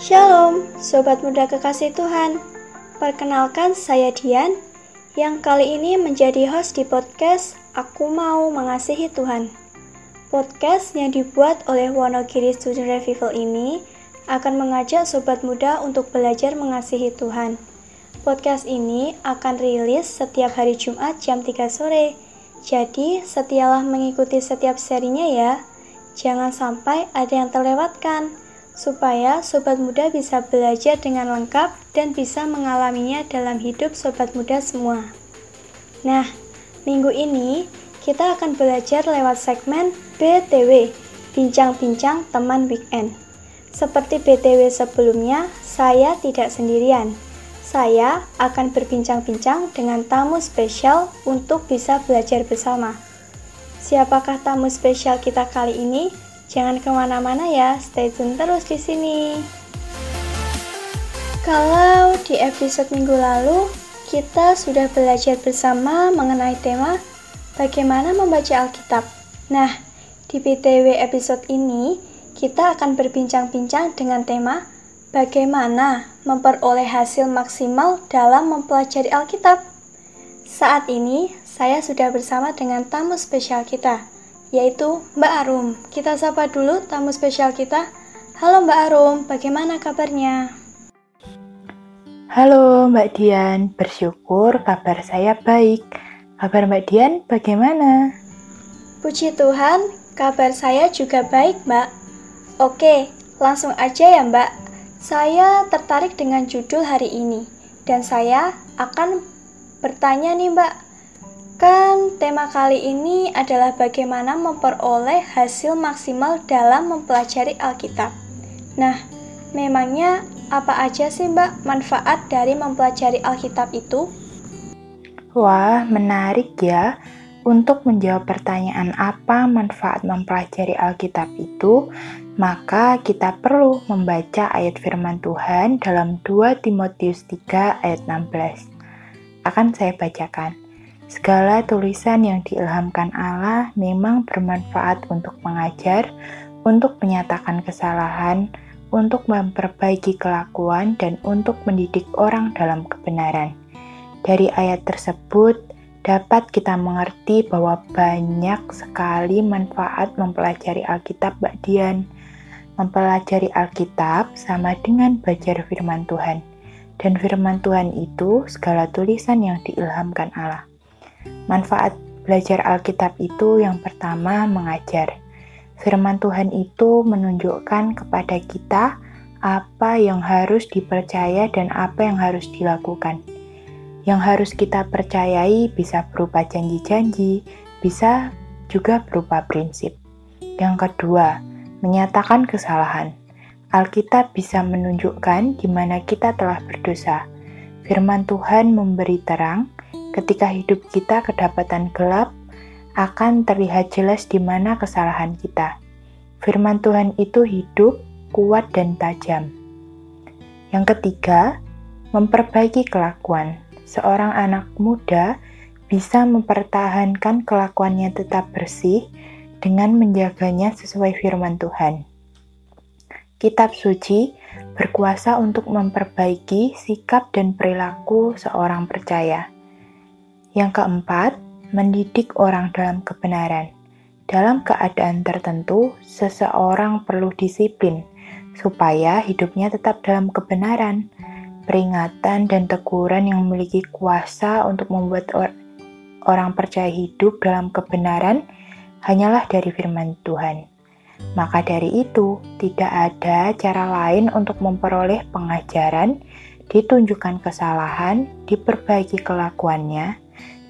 Shalom, sobat muda kekasih Tuhan. Perkenalkan, saya Dian yang kali ini menjadi host di podcast Aku Mau Mengasihi Tuhan. Podcast yang dibuat oleh Wonogiri Student Revival ini akan mengajak sobat muda untuk belajar mengasihi Tuhan. Podcast ini akan rilis setiap hari Jumat jam 3 sore. Jadi, setialah mengikuti setiap serinya ya. Jangan sampai ada yang terlewatkan supaya sobat muda bisa belajar dengan lengkap dan bisa mengalaminya dalam hidup sobat muda semua. Nah, minggu ini kita akan belajar lewat segmen BTW, Bincang-Bincang Teman Weekend. Seperti BTW sebelumnya, saya tidak sendirian. Saya akan berbincang-bincang dengan tamu spesial untuk bisa belajar bersama. Siapakah tamu spesial kita kali ini? Jangan ke mana-mana ya, stay tune terus di sini. Kalau di episode minggu lalu, kita sudah belajar bersama mengenai tema bagaimana membaca Alkitab. Nah, di BTW episode ini, kita akan berbincang-bincang dengan tema bagaimana memperoleh hasil maksimal dalam mempelajari Alkitab. Saat ini, saya sudah bersama dengan tamu spesial kita, yaitu Mbak Arum. Kita sapa dulu tamu spesial kita. Halo Mbak Arum, bagaimana kabarnya? Halo Mbak Dian, bersyukur kabar saya baik. Kabar Mbak Dian bagaimana? Puji Tuhan, kabar saya juga baik Mbak. Oke, langsung aja ya Mbak. Saya tertarik dengan judul hari ini, dan saya akan bertanya nih Mbak, Kan tema kali ini adalah bagaimana memperoleh hasil maksimal dalam mempelajari Alkitab. Nah, memangnya apa aja sih Mbak manfaat dari mempelajari Alkitab itu? Wah, menarik ya. Untuk menjawab pertanyaan apa manfaat mempelajari Alkitab itu, maka kita perlu membaca ayat firman Tuhan dalam 2 Timotius 3 ayat 16. Akan saya bacakan. Segala tulisan yang diilhamkan Allah memang bermanfaat untuk mengajar, untuk menyatakan kesalahan, untuk memperbaiki kelakuan, dan untuk mendidik orang dalam kebenaran. Dari ayat tersebut, dapat kita mengerti bahwa banyak sekali manfaat mempelajari Alkitab Mbak Dian. Mempelajari Alkitab sama dengan belajar firman Tuhan. Dan firman Tuhan itu segala tulisan yang diilhamkan Allah. Manfaat belajar Alkitab itu yang pertama mengajar. Firman Tuhan itu menunjukkan kepada kita apa yang harus dipercaya dan apa yang harus dilakukan. Yang harus kita percayai bisa berupa janji-janji, bisa juga berupa prinsip. Yang kedua, menyatakan kesalahan. Alkitab bisa menunjukkan di mana kita telah berdosa. Firman Tuhan memberi terang ketika hidup kita kedapatan gelap, akan terlihat jelas di mana kesalahan kita. Firman Tuhan itu hidup, kuat, dan tajam. Yang ketiga, memperbaiki kelakuan. Seorang anak muda bisa mempertahankan kelakuannya tetap bersih dengan menjaganya sesuai firman Tuhan. Kitab suci berkuasa untuk memperbaiki sikap dan perilaku seorang percaya. Yang keempat, mendidik orang dalam kebenaran. Dalam keadaan tertentu, seseorang perlu disiplin supaya hidupnya tetap dalam kebenaran. Peringatan dan teguran yang memiliki kuasa untuk membuat or orang percaya hidup dalam kebenaran hanyalah dari firman Tuhan. Maka dari itu, tidak ada cara lain untuk memperoleh pengajaran, ditunjukkan kesalahan, diperbaiki kelakuannya,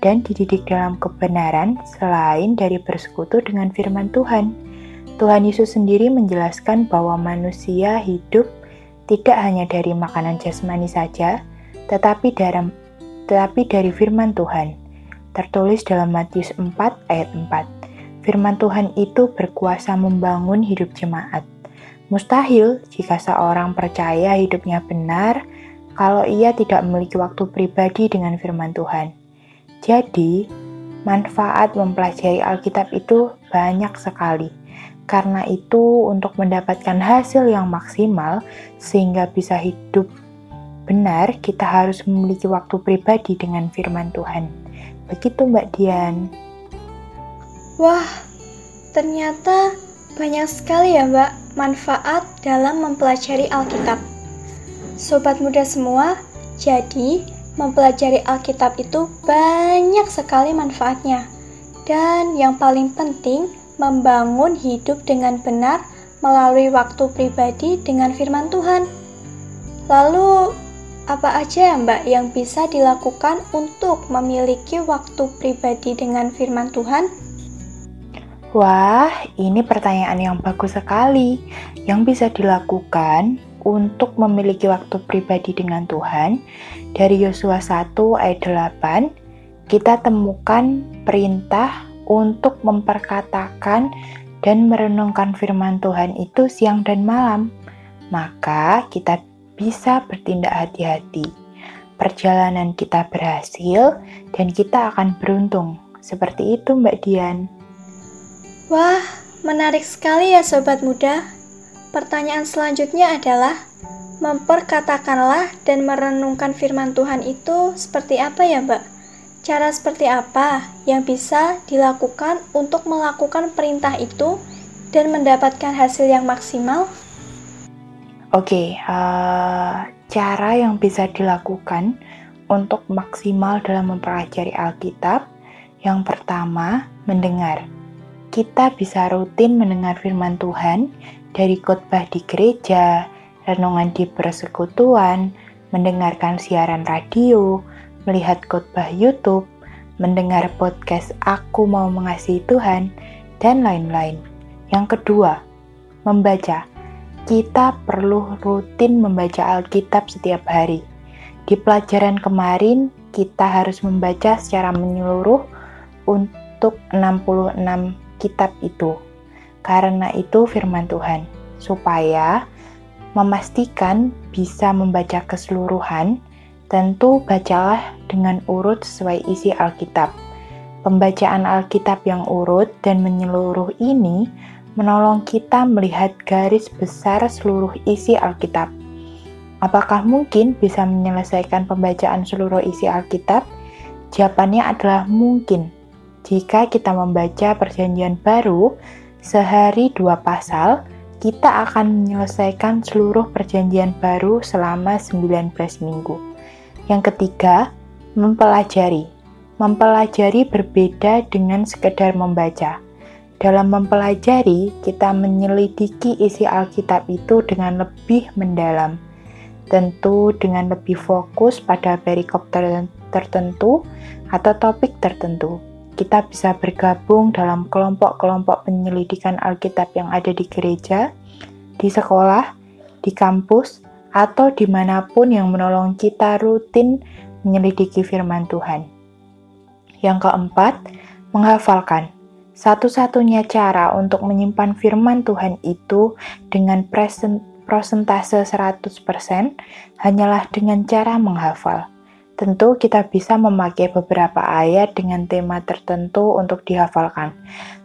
dan dididik dalam kebenaran selain dari bersekutu dengan firman Tuhan. Tuhan Yesus sendiri menjelaskan bahwa manusia hidup tidak hanya dari makanan jasmani saja, tetapi dari, tetapi dari firman Tuhan. Tertulis dalam Matius 4 ayat 4. Firman Tuhan itu berkuasa membangun hidup jemaat. Mustahil jika seorang percaya hidupnya benar kalau ia tidak memiliki waktu pribadi dengan firman Tuhan. Jadi, manfaat mempelajari Alkitab itu banyak sekali. Karena itu, untuk mendapatkan hasil yang maksimal sehingga bisa hidup benar, kita harus memiliki waktu pribadi dengan firman Tuhan. Begitu, Mbak Dian. Wah, ternyata banyak sekali ya, Mbak, manfaat dalam mempelajari Alkitab. Sobat muda semua, jadi mempelajari Alkitab itu banyak sekali manfaatnya. Dan yang paling penting, membangun hidup dengan benar melalui waktu pribadi dengan firman Tuhan. Lalu, apa aja ya Mbak yang bisa dilakukan untuk memiliki waktu pribadi dengan firman Tuhan? Wah, ini pertanyaan yang bagus sekali. Yang bisa dilakukan untuk memiliki waktu pribadi dengan Tuhan, dari Yosua 1 ayat 8, kita temukan perintah untuk memperkatakan dan merenungkan firman Tuhan itu siang dan malam, maka kita bisa bertindak hati-hati. Perjalanan kita berhasil dan kita akan beruntung. Seperti itu, Mbak Dian. Wah, menarik sekali ya, sobat muda. Pertanyaan selanjutnya adalah: memperkatakanlah dan merenungkan firman Tuhan itu seperti apa ya, Mbak? Cara seperti apa yang bisa dilakukan untuk melakukan perintah itu dan mendapatkan hasil yang maksimal? Oke, okay, uh, eh, cara yang bisa dilakukan untuk maksimal dalam mempelajari Alkitab, yang pertama, mendengar. Kita bisa rutin mendengar firman Tuhan dari khotbah di gereja, renungan di persekutuan, mendengarkan siaran radio, melihat khotbah YouTube, mendengar podcast Aku Mau Mengasihi Tuhan, dan lain-lain. Yang kedua, membaca. Kita perlu rutin membaca Alkitab setiap hari. Di pelajaran kemarin, kita harus membaca secara menyeluruh untuk 66 kitab itu. Karena itu firman Tuhan, supaya memastikan bisa membaca keseluruhan, Tentu bacalah dengan urut sesuai isi Alkitab. Pembacaan Alkitab yang urut dan menyeluruh ini menolong kita melihat garis besar seluruh isi Alkitab. Apakah mungkin bisa menyelesaikan pembacaan seluruh isi Alkitab? Jawabannya adalah mungkin. Jika kita membaca Perjanjian Baru sehari dua pasal, kita akan menyelesaikan seluruh Perjanjian Baru selama 19 minggu. Yang ketiga, mempelajari. Mempelajari berbeda dengan sekedar membaca. Dalam mempelajari, kita menyelidiki isi Alkitab itu dengan lebih mendalam. Tentu dengan lebih fokus pada perikop tertentu atau topik tertentu. Kita bisa bergabung dalam kelompok-kelompok penyelidikan Alkitab yang ada di gereja, di sekolah, di kampus, atau di mana pun yang menolong kita rutin menyelidiki firman Tuhan. Yang keempat, menghafalkan. Satu-satunya cara untuk menyimpan firman Tuhan itu dengan present, prosentase 100% hanyalah dengan cara menghafal. Tentu kita bisa memakai beberapa ayat dengan tema tertentu untuk dihafalkan.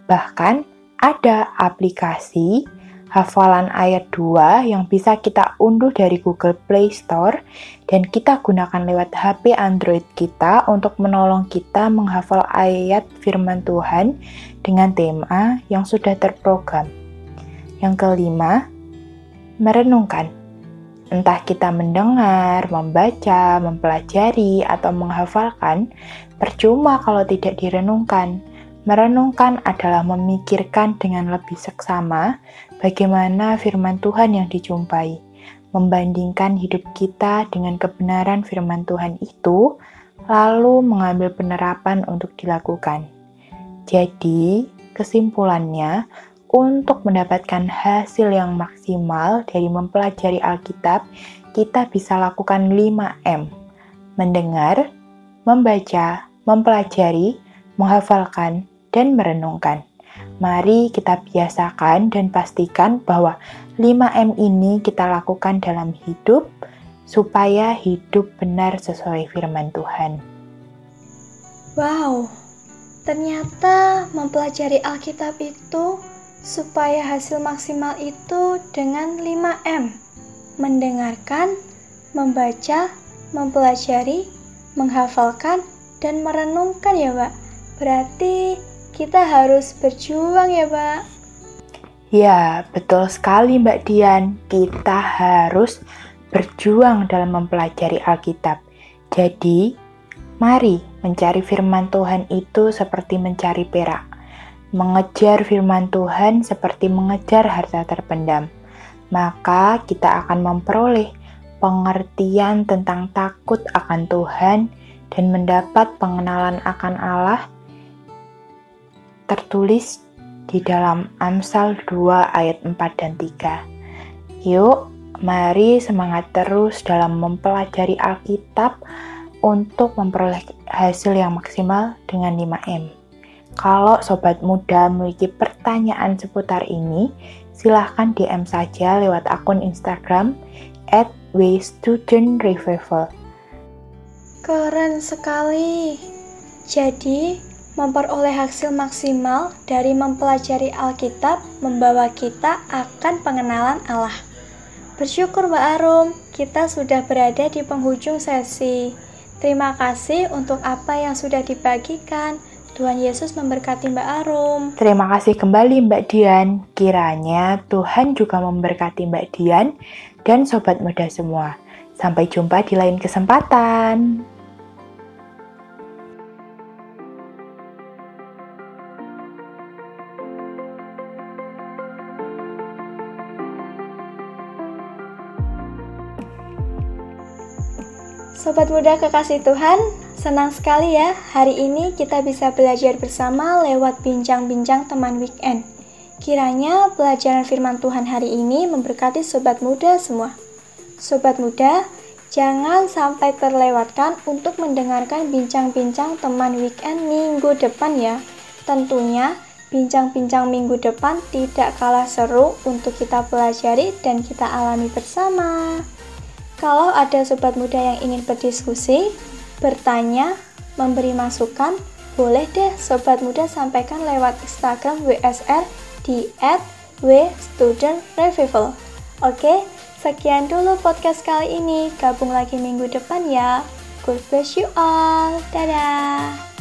Bahkan ada aplikasi hafalan ayat 2 yang bisa kita unduh dari Google Play Store dan kita gunakan lewat HP Android kita untuk menolong kita menghafal ayat firman Tuhan dengan tema yang sudah terprogram. Yang kelima, merenungkan. Entah kita mendengar, membaca, mempelajari, atau menghafalkan, percuma kalau tidak direnungkan. Merenungkan adalah memikirkan dengan lebih seksama bagaimana firman Tuhan yang dijumpai, membandingkan hidup kita dengan kebenaran firman Tuhan itu, lalu mengambil penerapan untuk dilakukan. Jadi, kesimpulannya, untuk mendapatkan hasil yang maksimal dari mempelajari Alkitab, kita bisa lakukan 5M. Mendengar, membaca, mempelajari, menghafalkan, dan merenungkan. Mari kita biasakan dan pastikan bahwa 5M ini kita lakukan dalam hidup supaya hidup benar sesuai firman Tuhan. Wow, ternyata mempelajari Alkitab itu supaya hasil maksimal itu dengan 5M. Mendengarkan, membaca, mempelajari, menghafalkan, dan merenungkan ya, Pak. Berarti kita harus berjuang ya, Pak. Ya, betul sekali Mbak Dian. Kita harus berjuang dalam mempelajari Alkitab. Jadi, mari mencari firman Tuhan itu seperti mencari perak. Mengejar firman Tuhan seperti mengejar harta terpendam, maka kita akan memperoleh pengertian tentang takut akan Tuhan dan mendapat pengenalan akan Allah tertulis di dalam Amsal 2 ayat 4 dan 3. Yuk, mari semangat terus dalam mempelajari Alkitab untuk memperoleh hasil yang maksimal dengan 5M. Kalau sobat muda memiliki pertanyaan seputar ini, silahkan DM saja lewat akun Instagram at. Keren sekali. Jadi, memperoleh hasil maksimal dari mempelajari Alkitab membawa kita akan pengenalan Allah. Bersyukur Mbak Arum, kita sudah berada di penghujung sesi. Terima kasih untuk apa yang sudah dibagikan. Tuhan Yesus memberkati Mbak Arum. Terima kasih kembali Mbak Dian. Kiranya Tuhan juga memberkati Mbak Dian dan sobat muda semua. Sampai jumpa di lain kesempatan. Sobat muda kekasih Tuhan, senang sekali ya hari ini kita bisa belajar bersama lewat bincang-bincang teman weekend. Kiranya pelajaran firman Tuhan hari ini memberkati sobat muda semua. Sobat muda, jangan sampai terlewatkan untuk mendengarkan bincang-bincang teman weekend minggu depan ya. Tentunya bincang-bincang minggu depan tidak kalah seru untuk kita pelajari dan kita alami bersama. Kalau ada sobat muda yang ingin berdiskusi, bertanya, memberi masukan, boleh deh sobat muda sampaikan lewat Instagram WSR di @wstudentrevival. Oke, sekian dulu podcast kali ini. Gabung lagi minggu depan ya. God bless you all. Dadah.